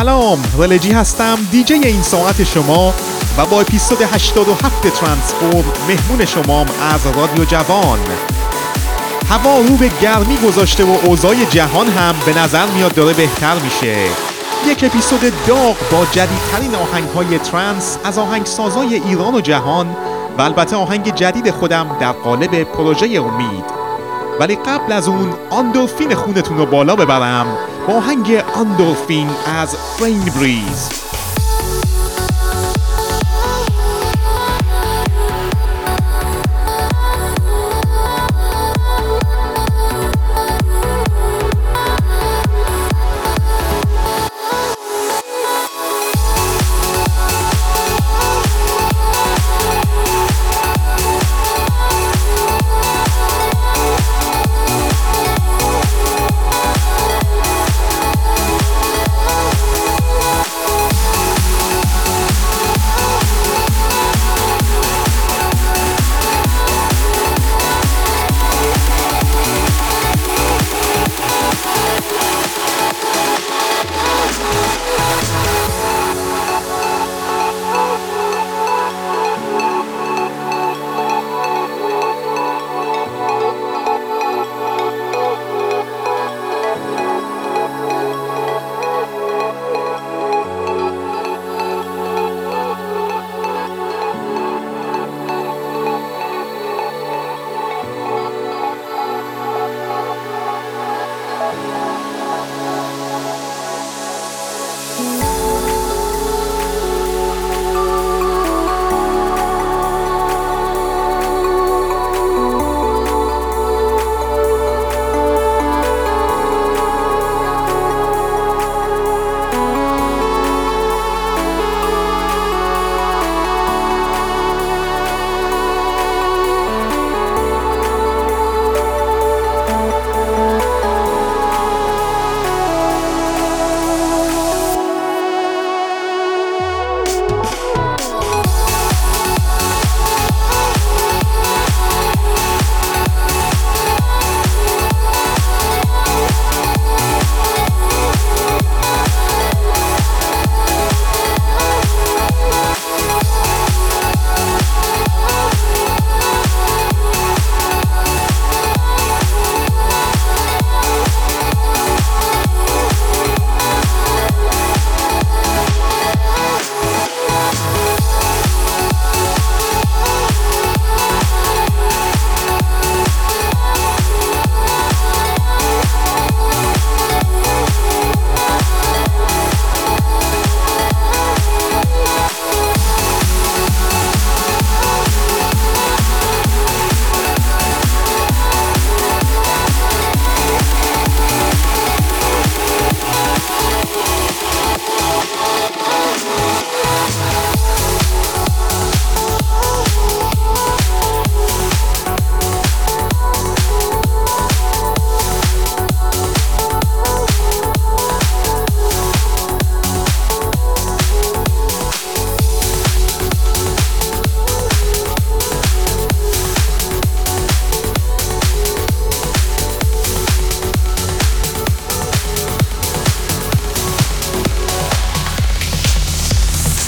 سلام. ولجی هستم دیجی این ساعت شما و با اپیزود 87 ترانسفورم مهمون شمام از رادیو جوان. هوا رو به گرمی گذاشته و اوضاع جهان هم به نظر میاد داره بهتر میشه. یک اپیزود داغ با جدیدترین آهنگ های ترانس از آهنگسازای ایران و جهان و البته آهنگ جدید خودم در قالب پروژه امید. ولی قبل از اون آندولفین خونتون رو بالا ببرم. با آهنگ آندولفین از فرین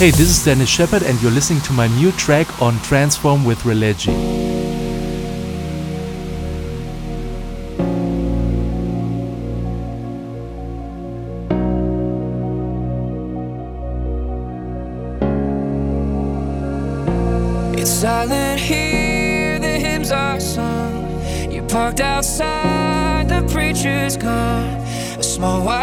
Hey, this is Dennis Shepard, and you're listening to my new track on Transform with Relegi. It's silent here, the hymns are sung. You parked outside, the preacher's gone. A small white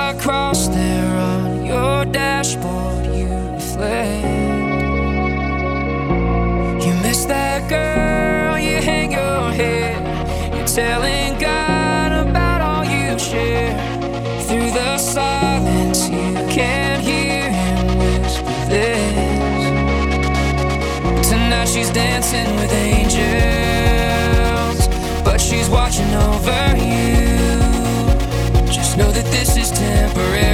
forever.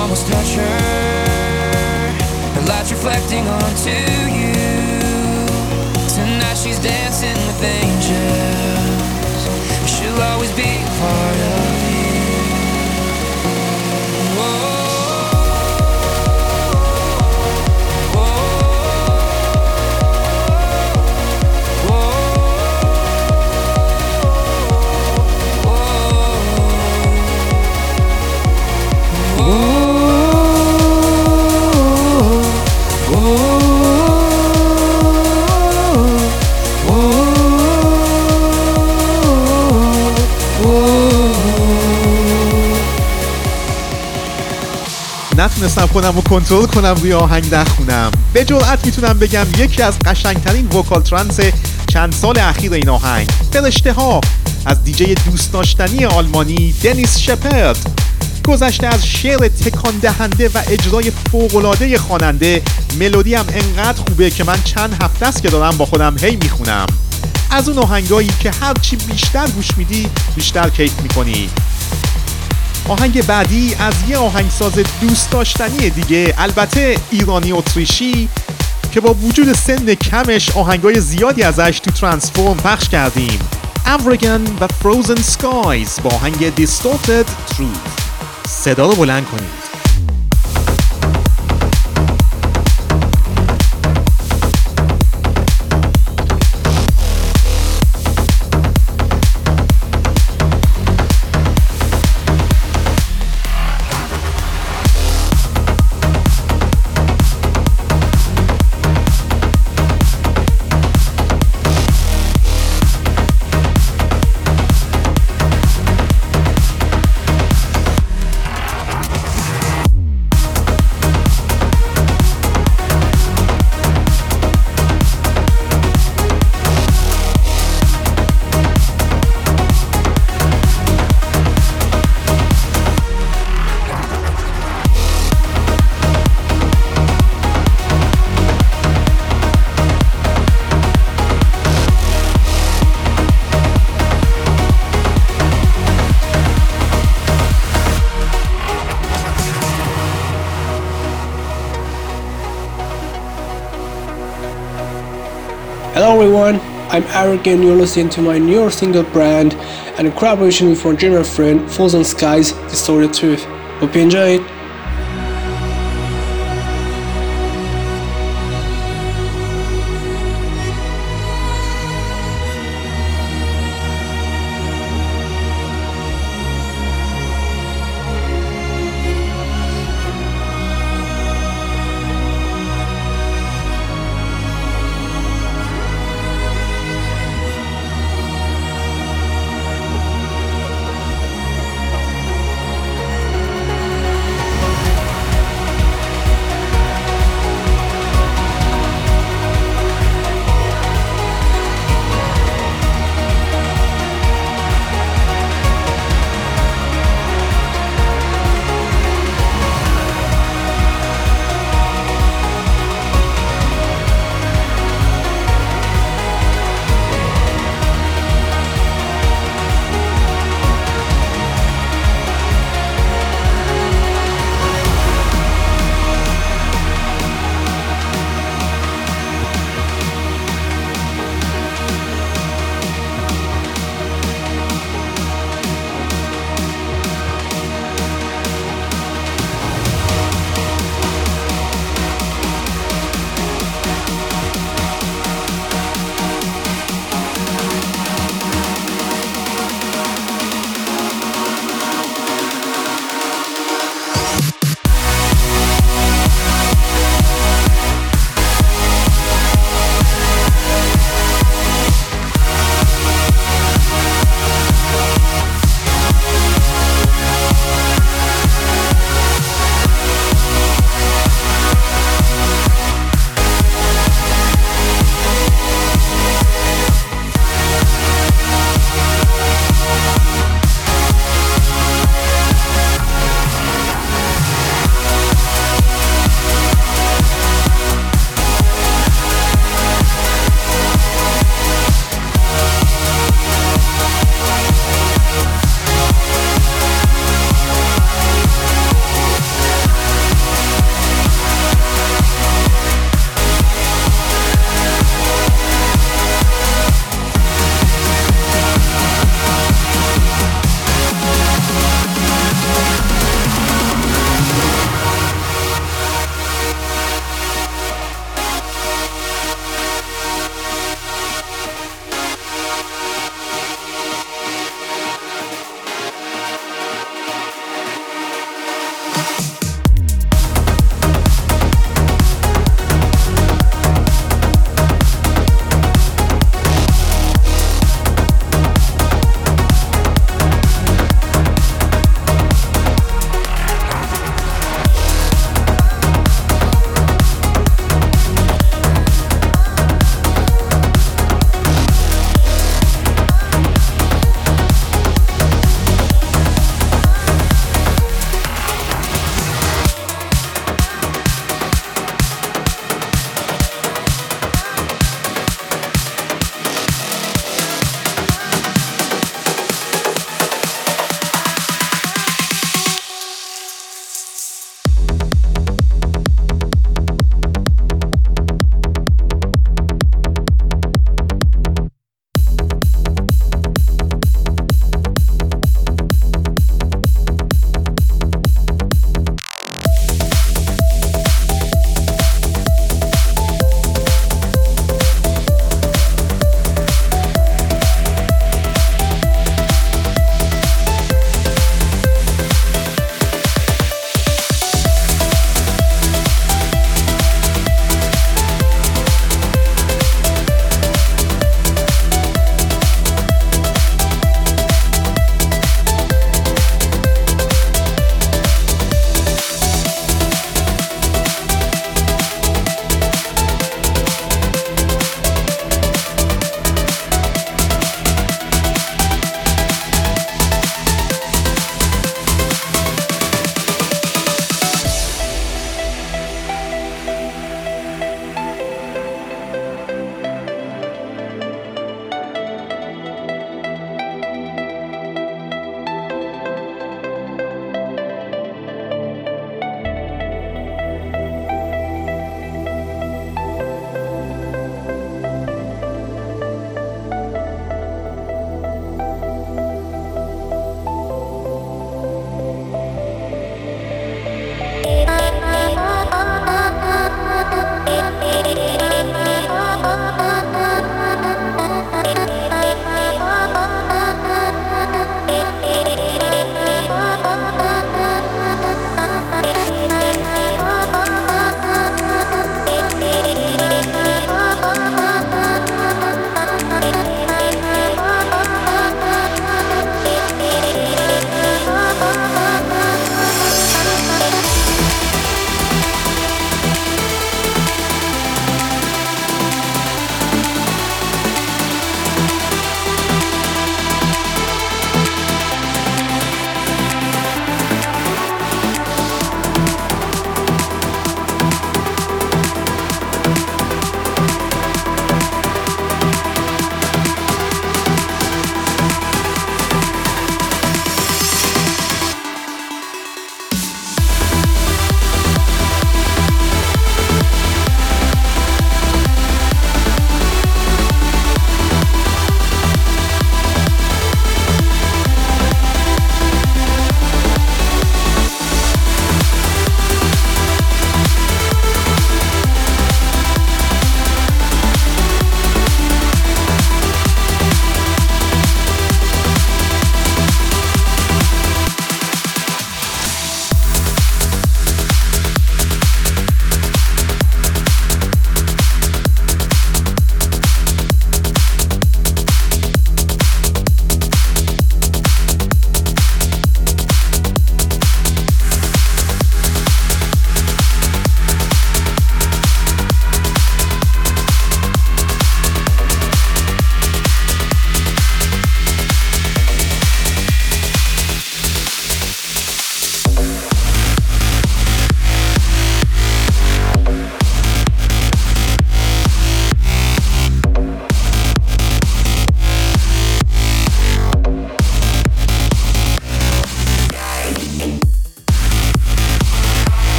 Almost touch her. Her light's reflecting onto you. Tonight she's dancing with angels. She'll always be part of نتونستم خودم رو کنترل کنم روی آهنگ نخونم. به جرئت می‌تونم بگم یکی از قشنگترین وکال ترانس چند سال اخیر این آهنگ. فرشته ها از دیجی دوست داشتنی آلمانی دنیس شپرد. گذشته از شعر تکان دهنده و اجرای فوق‌العاده خواننده ملودی هم انقدر خوبه که من چند هفته است که دارم با خودم هی می‌خونم. از اون آهنگایی که هرچی بیشتر گوش میدی بیشتر کیف می‌کنی. آهنگ بعدی از یه آهنگساز دوست داشتنی دیگه. البته ایرانی اتریشی که با وجود سن کمش آهنگای زیادی ازش تو ترانسفورم پخش کردیم. افریگن و فروزن سکایز با آهنگ دیستورتد Truth. صدا رو بلند کنید. And you're listening to my new single brand and a collaboration with my German friend Frozen Skies, Story Truth. Hope you enjoy it.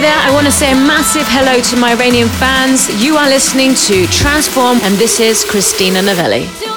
There, I want to say a massive hello to my Iranian fans. You are listening to Transform, and this is Christina Novelli.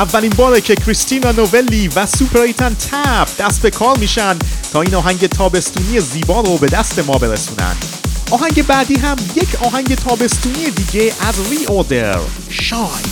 اولین باره که کریستینا نوولی و سوپرایتن تب دست به کار میشن تا این آهنگ تابستونی زیبا رو به دست ما برسونن آهنگ بعدی هم یک آهنگ تابستونی دیگه از ری اوردر شای.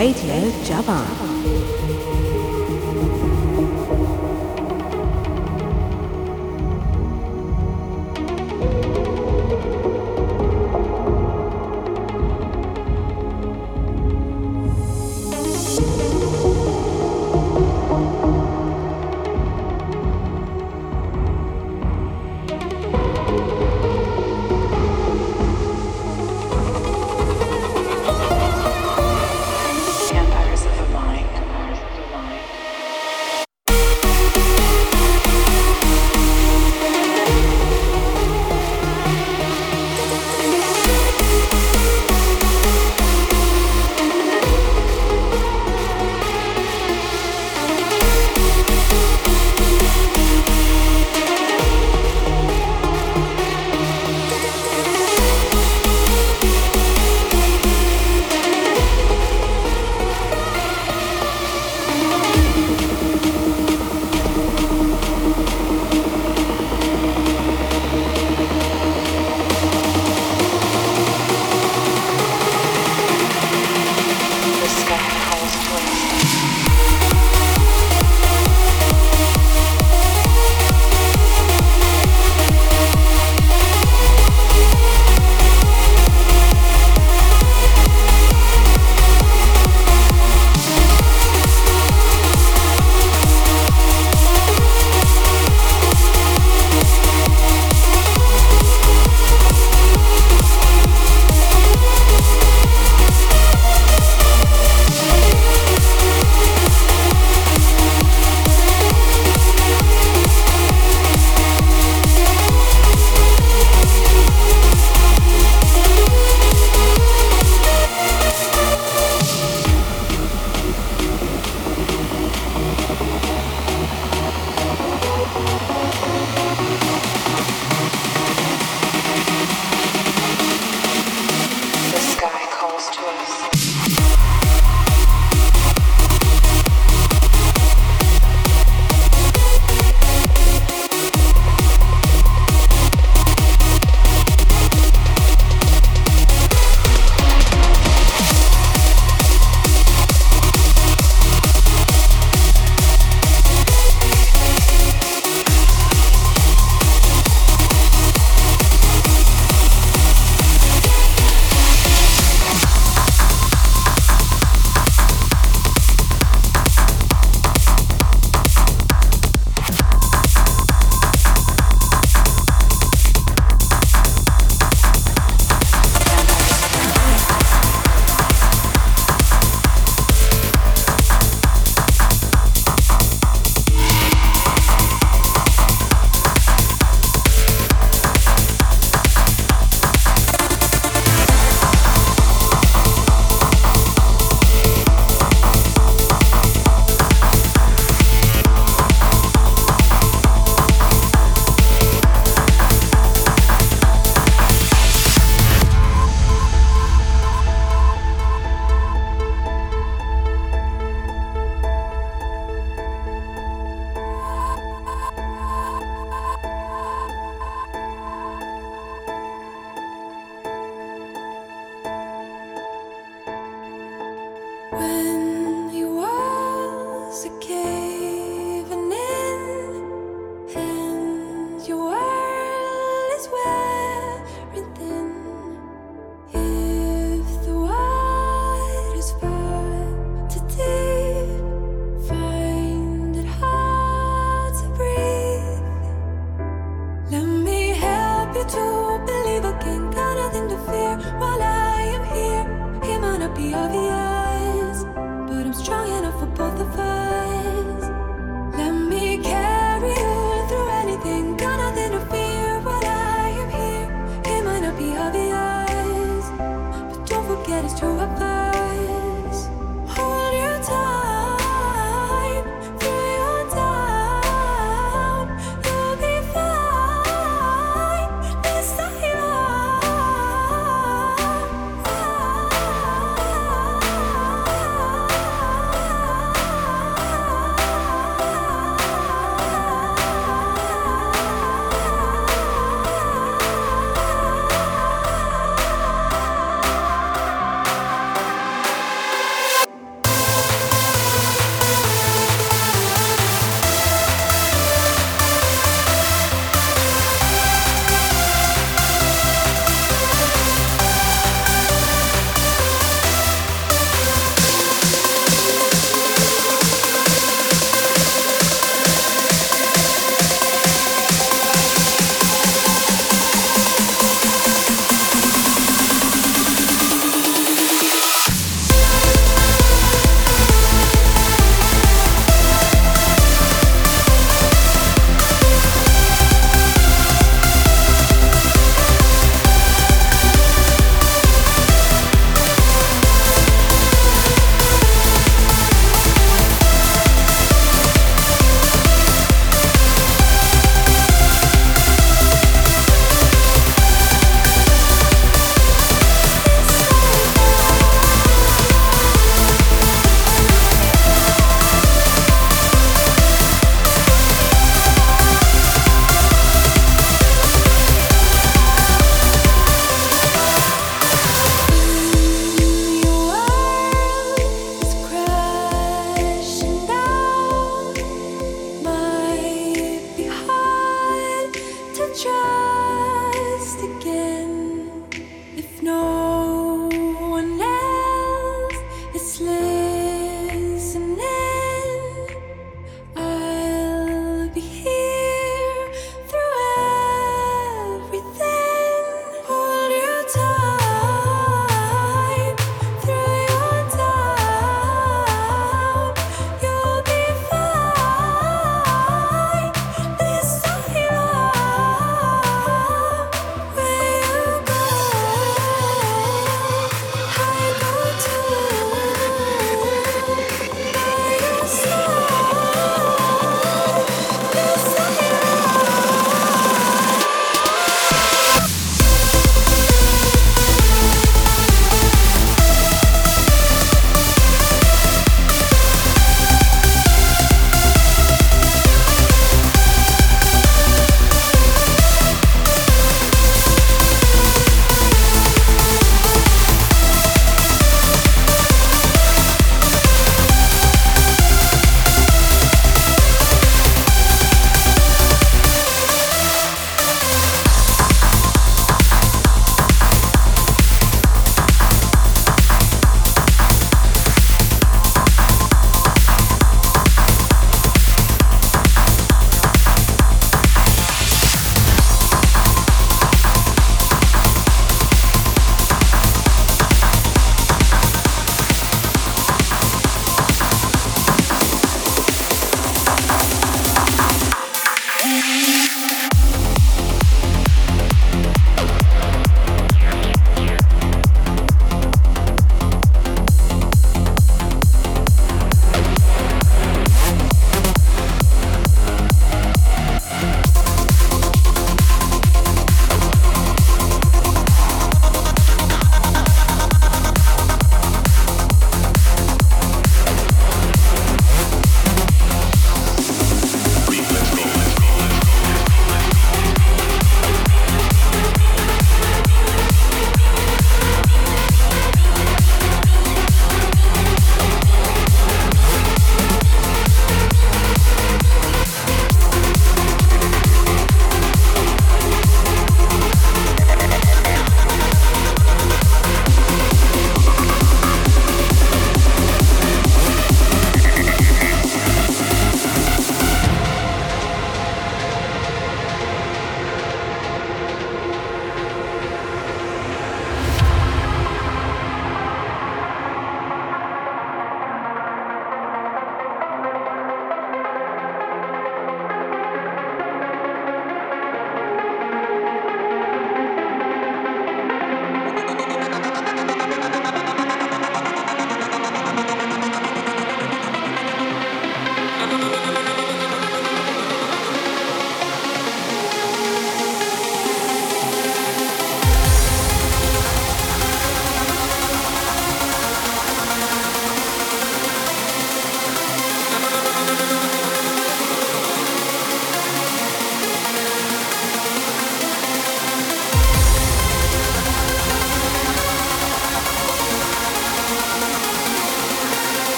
Radio Java.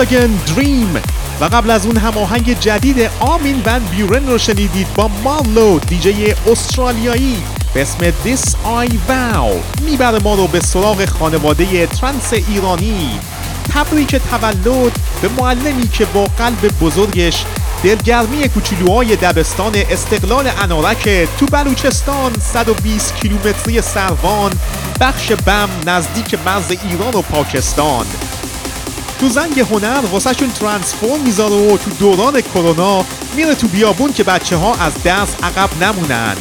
اکتاگن دریم. و قبل از اون هماهنگ جدید آمین ون بیورن رو شنیدید با مالو دیجی استرالیایی به اسم This I Vow. می‌بره ما رو به سراغ خانواده ترنس ایرانی. تبریک تولد به معلمی که با قلب بزرگش دلگرمی کوچولوهای دبستان استقلال انارک تو بلوچستان 120 کیلومتری سروان بخش بم نزدیک مرز ایران و پاکستان. تو زنگ هنر واسهشون ترانسفورم می‌ذاره و تو دوران کرونا میره تو بیابون که بچه ها از دست عقب نمونن.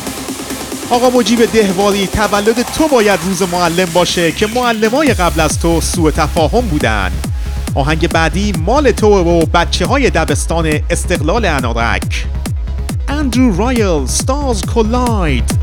آقا مجیب دهواری تولد تو باید روز معلم باشه که معلمای قبل از تو سوء تفاهم بودن. آهنگ بعدی مال تو و بچه های دبستان استقلال انارک. اندرو رایل ستارز کولاید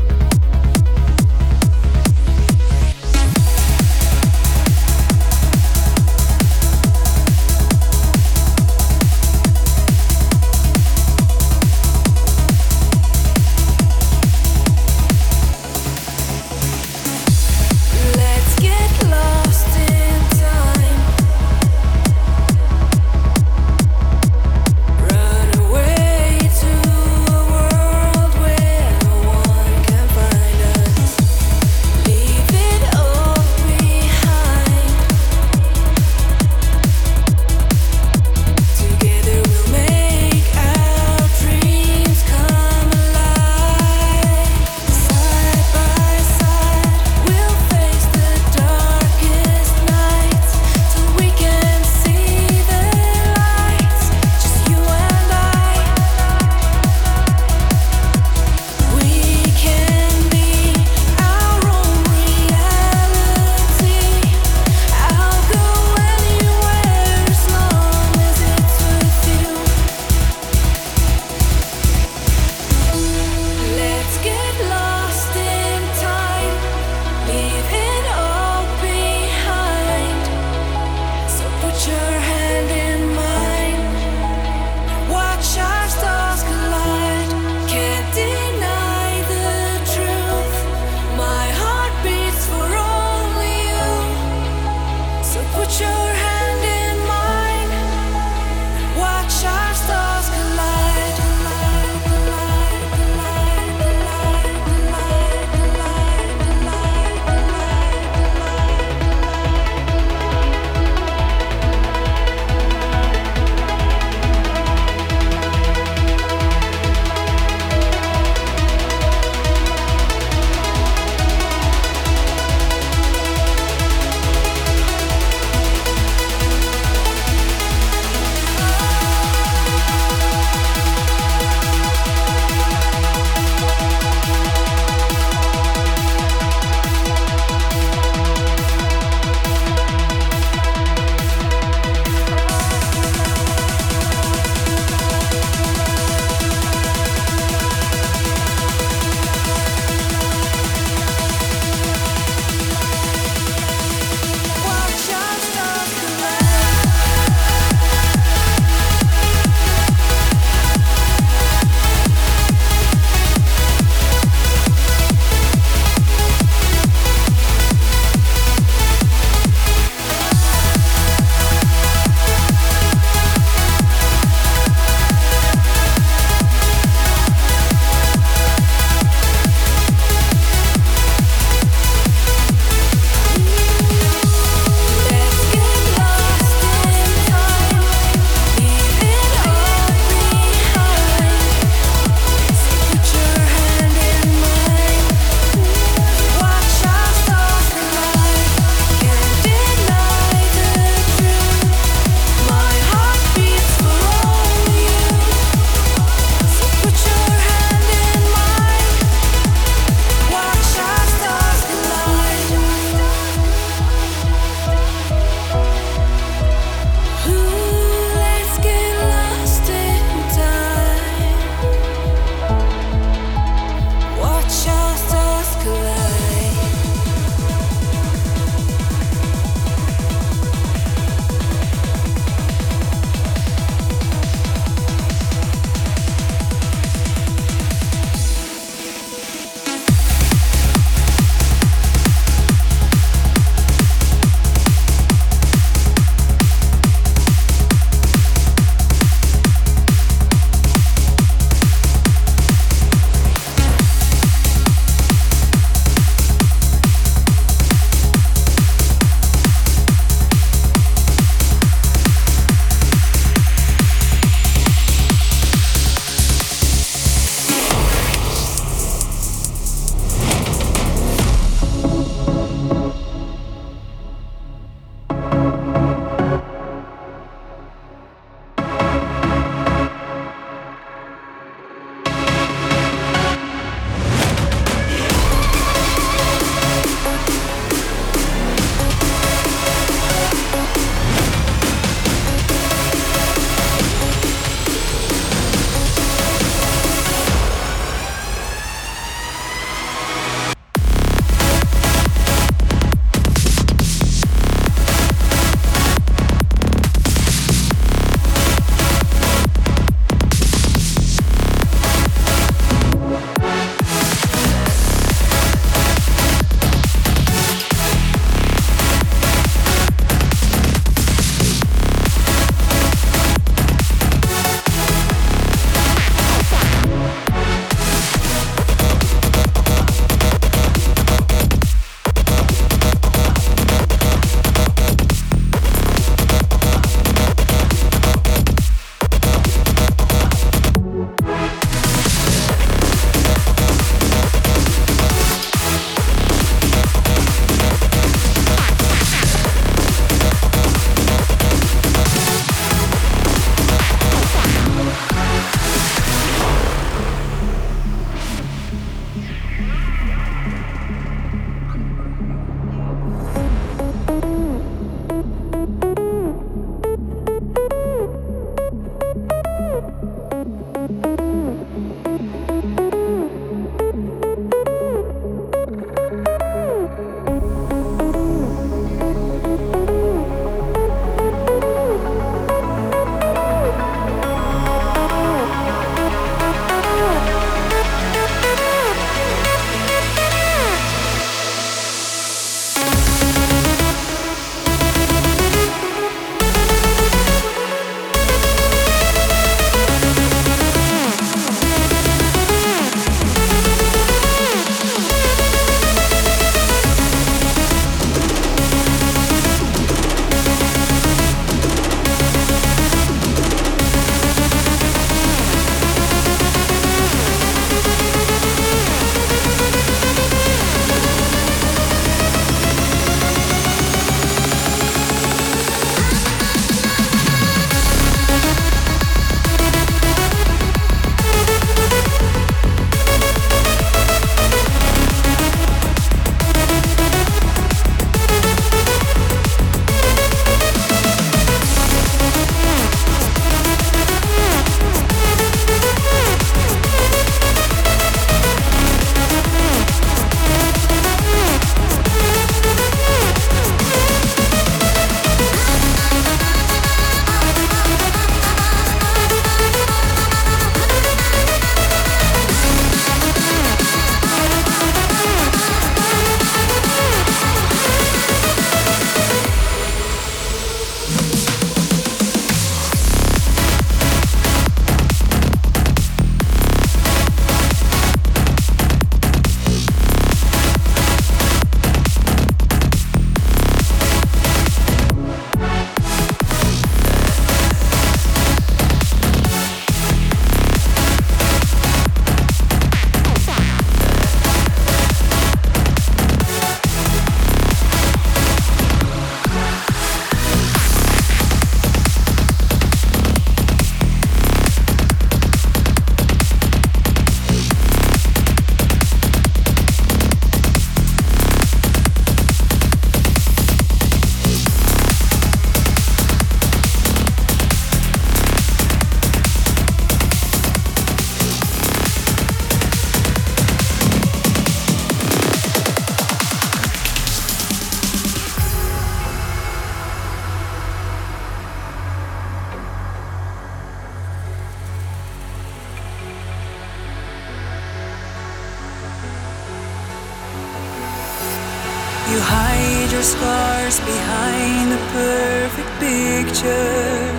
hide your scars behind the perfect picture.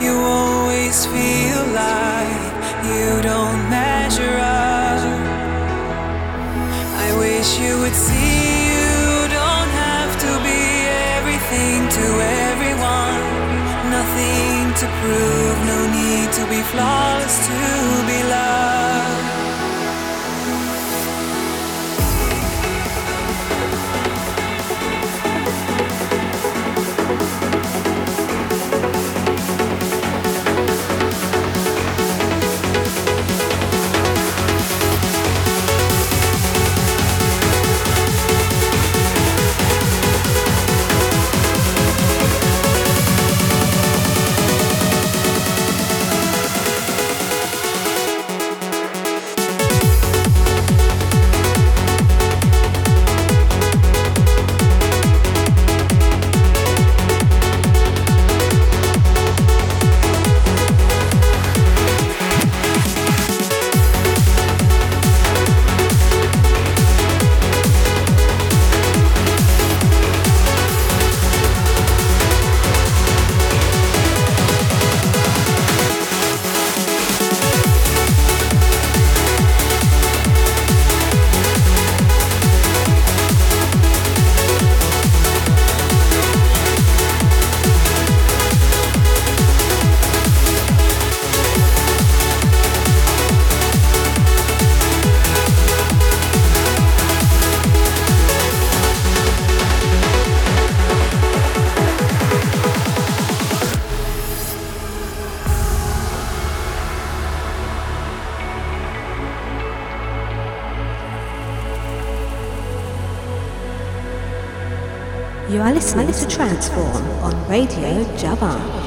You always feel like you don't measure up. I wish you would see you don't have to be everything to everyone. Nothing to prove, no need to be flawless to be loved. You are listening to Transform on Radio Javan.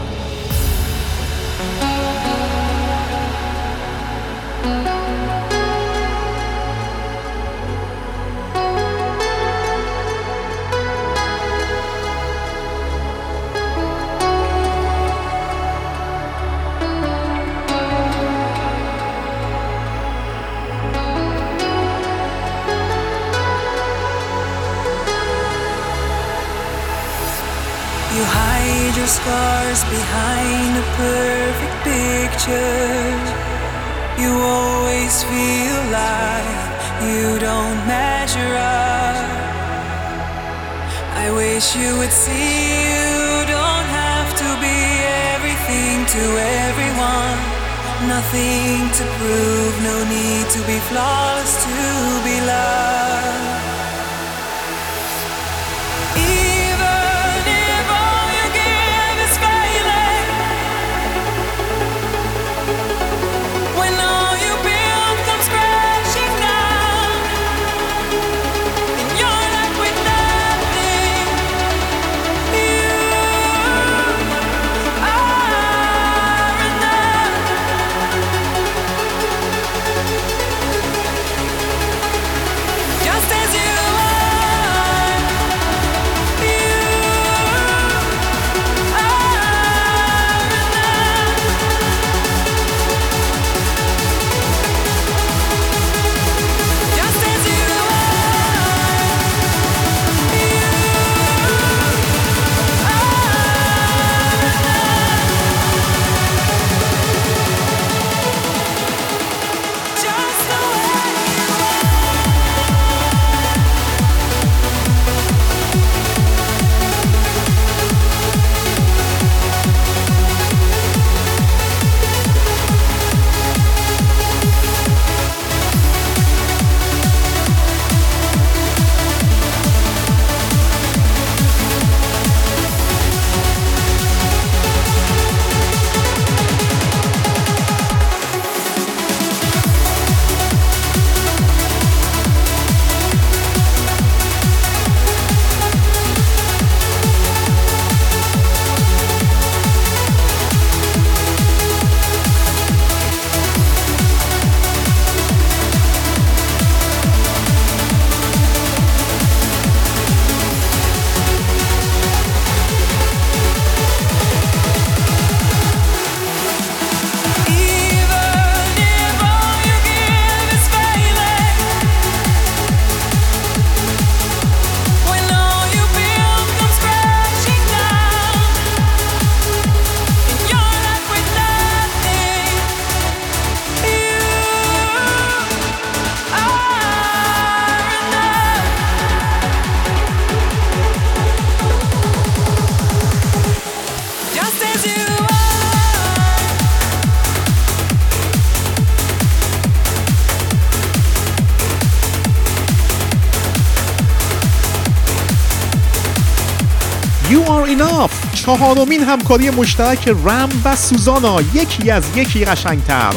چهارمین همکاری مشترک رم و سوزانا یکی از یکی قشنگتر.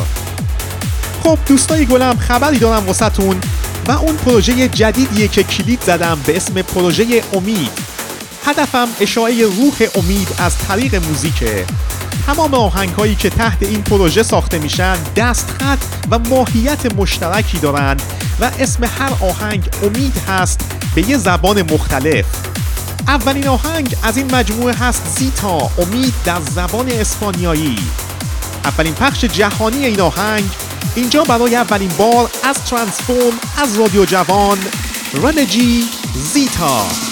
خب دوستای گلم خبری دارم واسهتون و اون پروژه جدیدیه که کلید زدم به اسم پروژه امید. هدفم اشاعه روح امید از طریق موزیکه. تمام آهنگ هایی که تحت این پروژه ساخته میشن دستخط و ماهیت مشترکی دارن و اسم هر آهنگ امید هست به یه زبان مختلف. اولین آهنگ از این مجموعه هست زیتا امید در زبان اسپانیایی. اولین پخش جهانی این آهنگ اینجا برای اولین بار از ترانسفورم از رادیو جوان رنجی زیتا.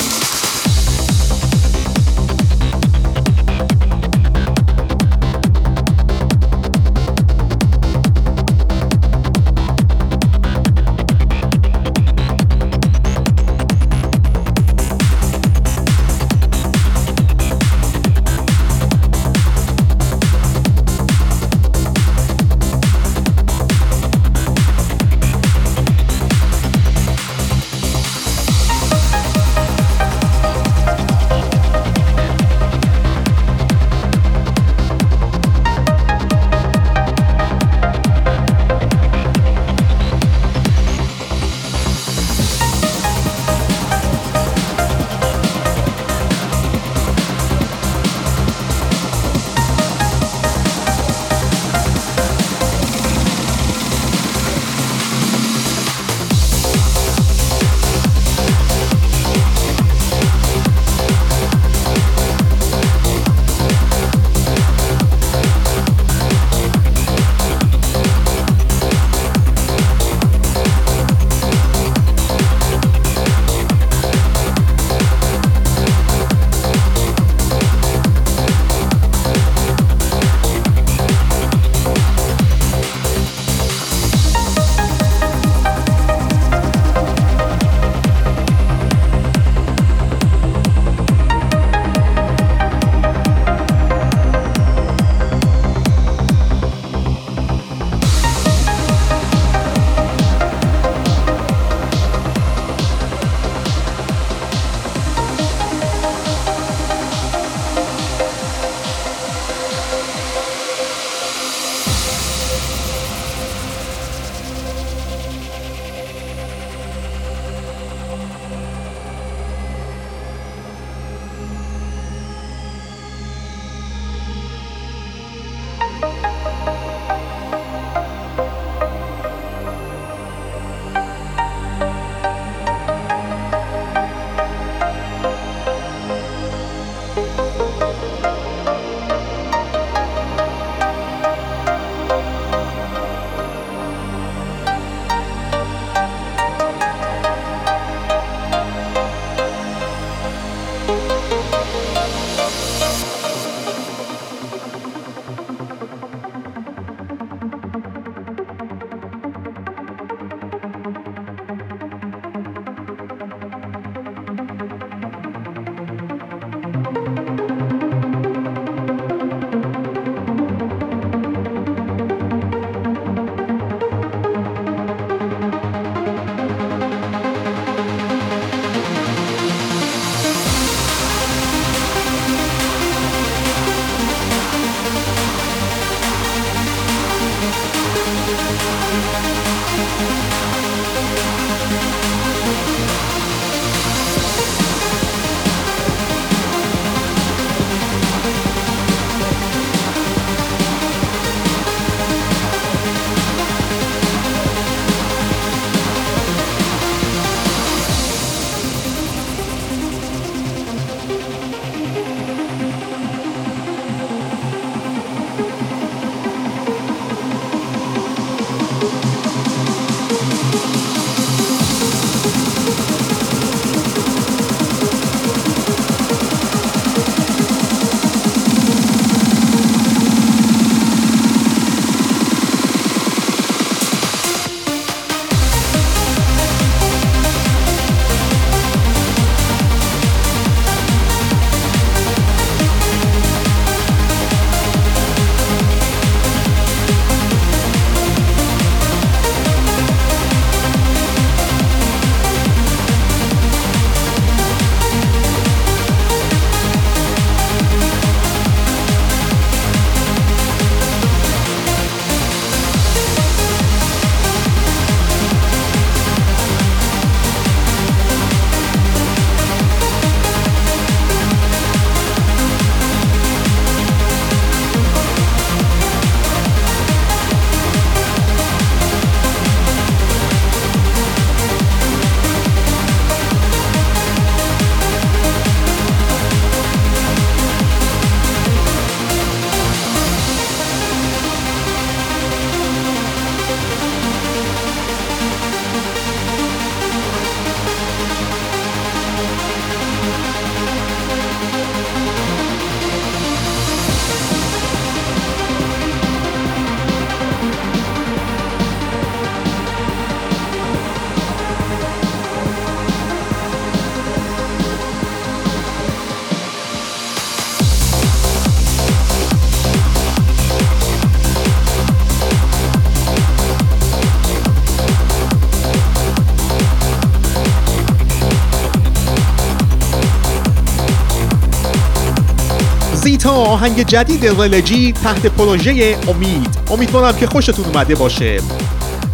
آهنگ جدید RELEJI تحت پروژه امید. امیدوارم که خوشتون اومده باشه.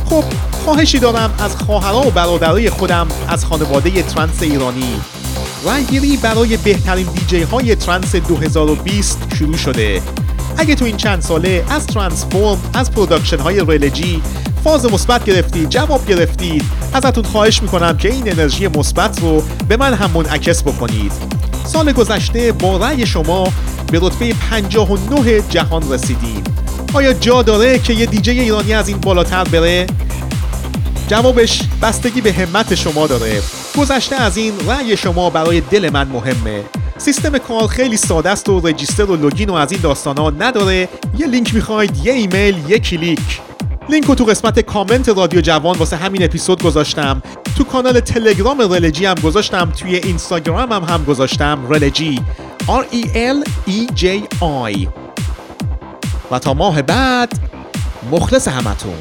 خب خواهشی دارم از خواهرها و برادرای خودم از خانواده trance ایرانی. رأی‌گیری برای بهترین دیجی های trance 2020 شروع شده. اگه تو این چند ساله از TranceForm از production های RELEJI فاز مثبت گرفتید جواب گرفتید ازتون خواهش می‌کنم که این انرژی مثبت رو به من هم منعکس بکنید. سال گذشته با رأی شما به رتبه 59 جهان رسیدیم. آیا جا داره که یه دیجی ایرانی از این بالاتر بره؟ جوابش بستگی به همت شما داره. گذشته از این رأی شما برای دل من مهمه. سیستم کار خیلی ساده است و register و login و از این داستان ها نداره. یه لینک می‌خواید یه ایمیل یه کلیک. لینک رو تو قسمت کامنت رادیو جوان واسه همین اپیزود گذاشتم. تو کانال تلگرام رلجی هم گذاشتم توی اینستاگرام هم هم گذاشتم رلجی. R E L E J I. و تا ماه بعد مخلص همتون.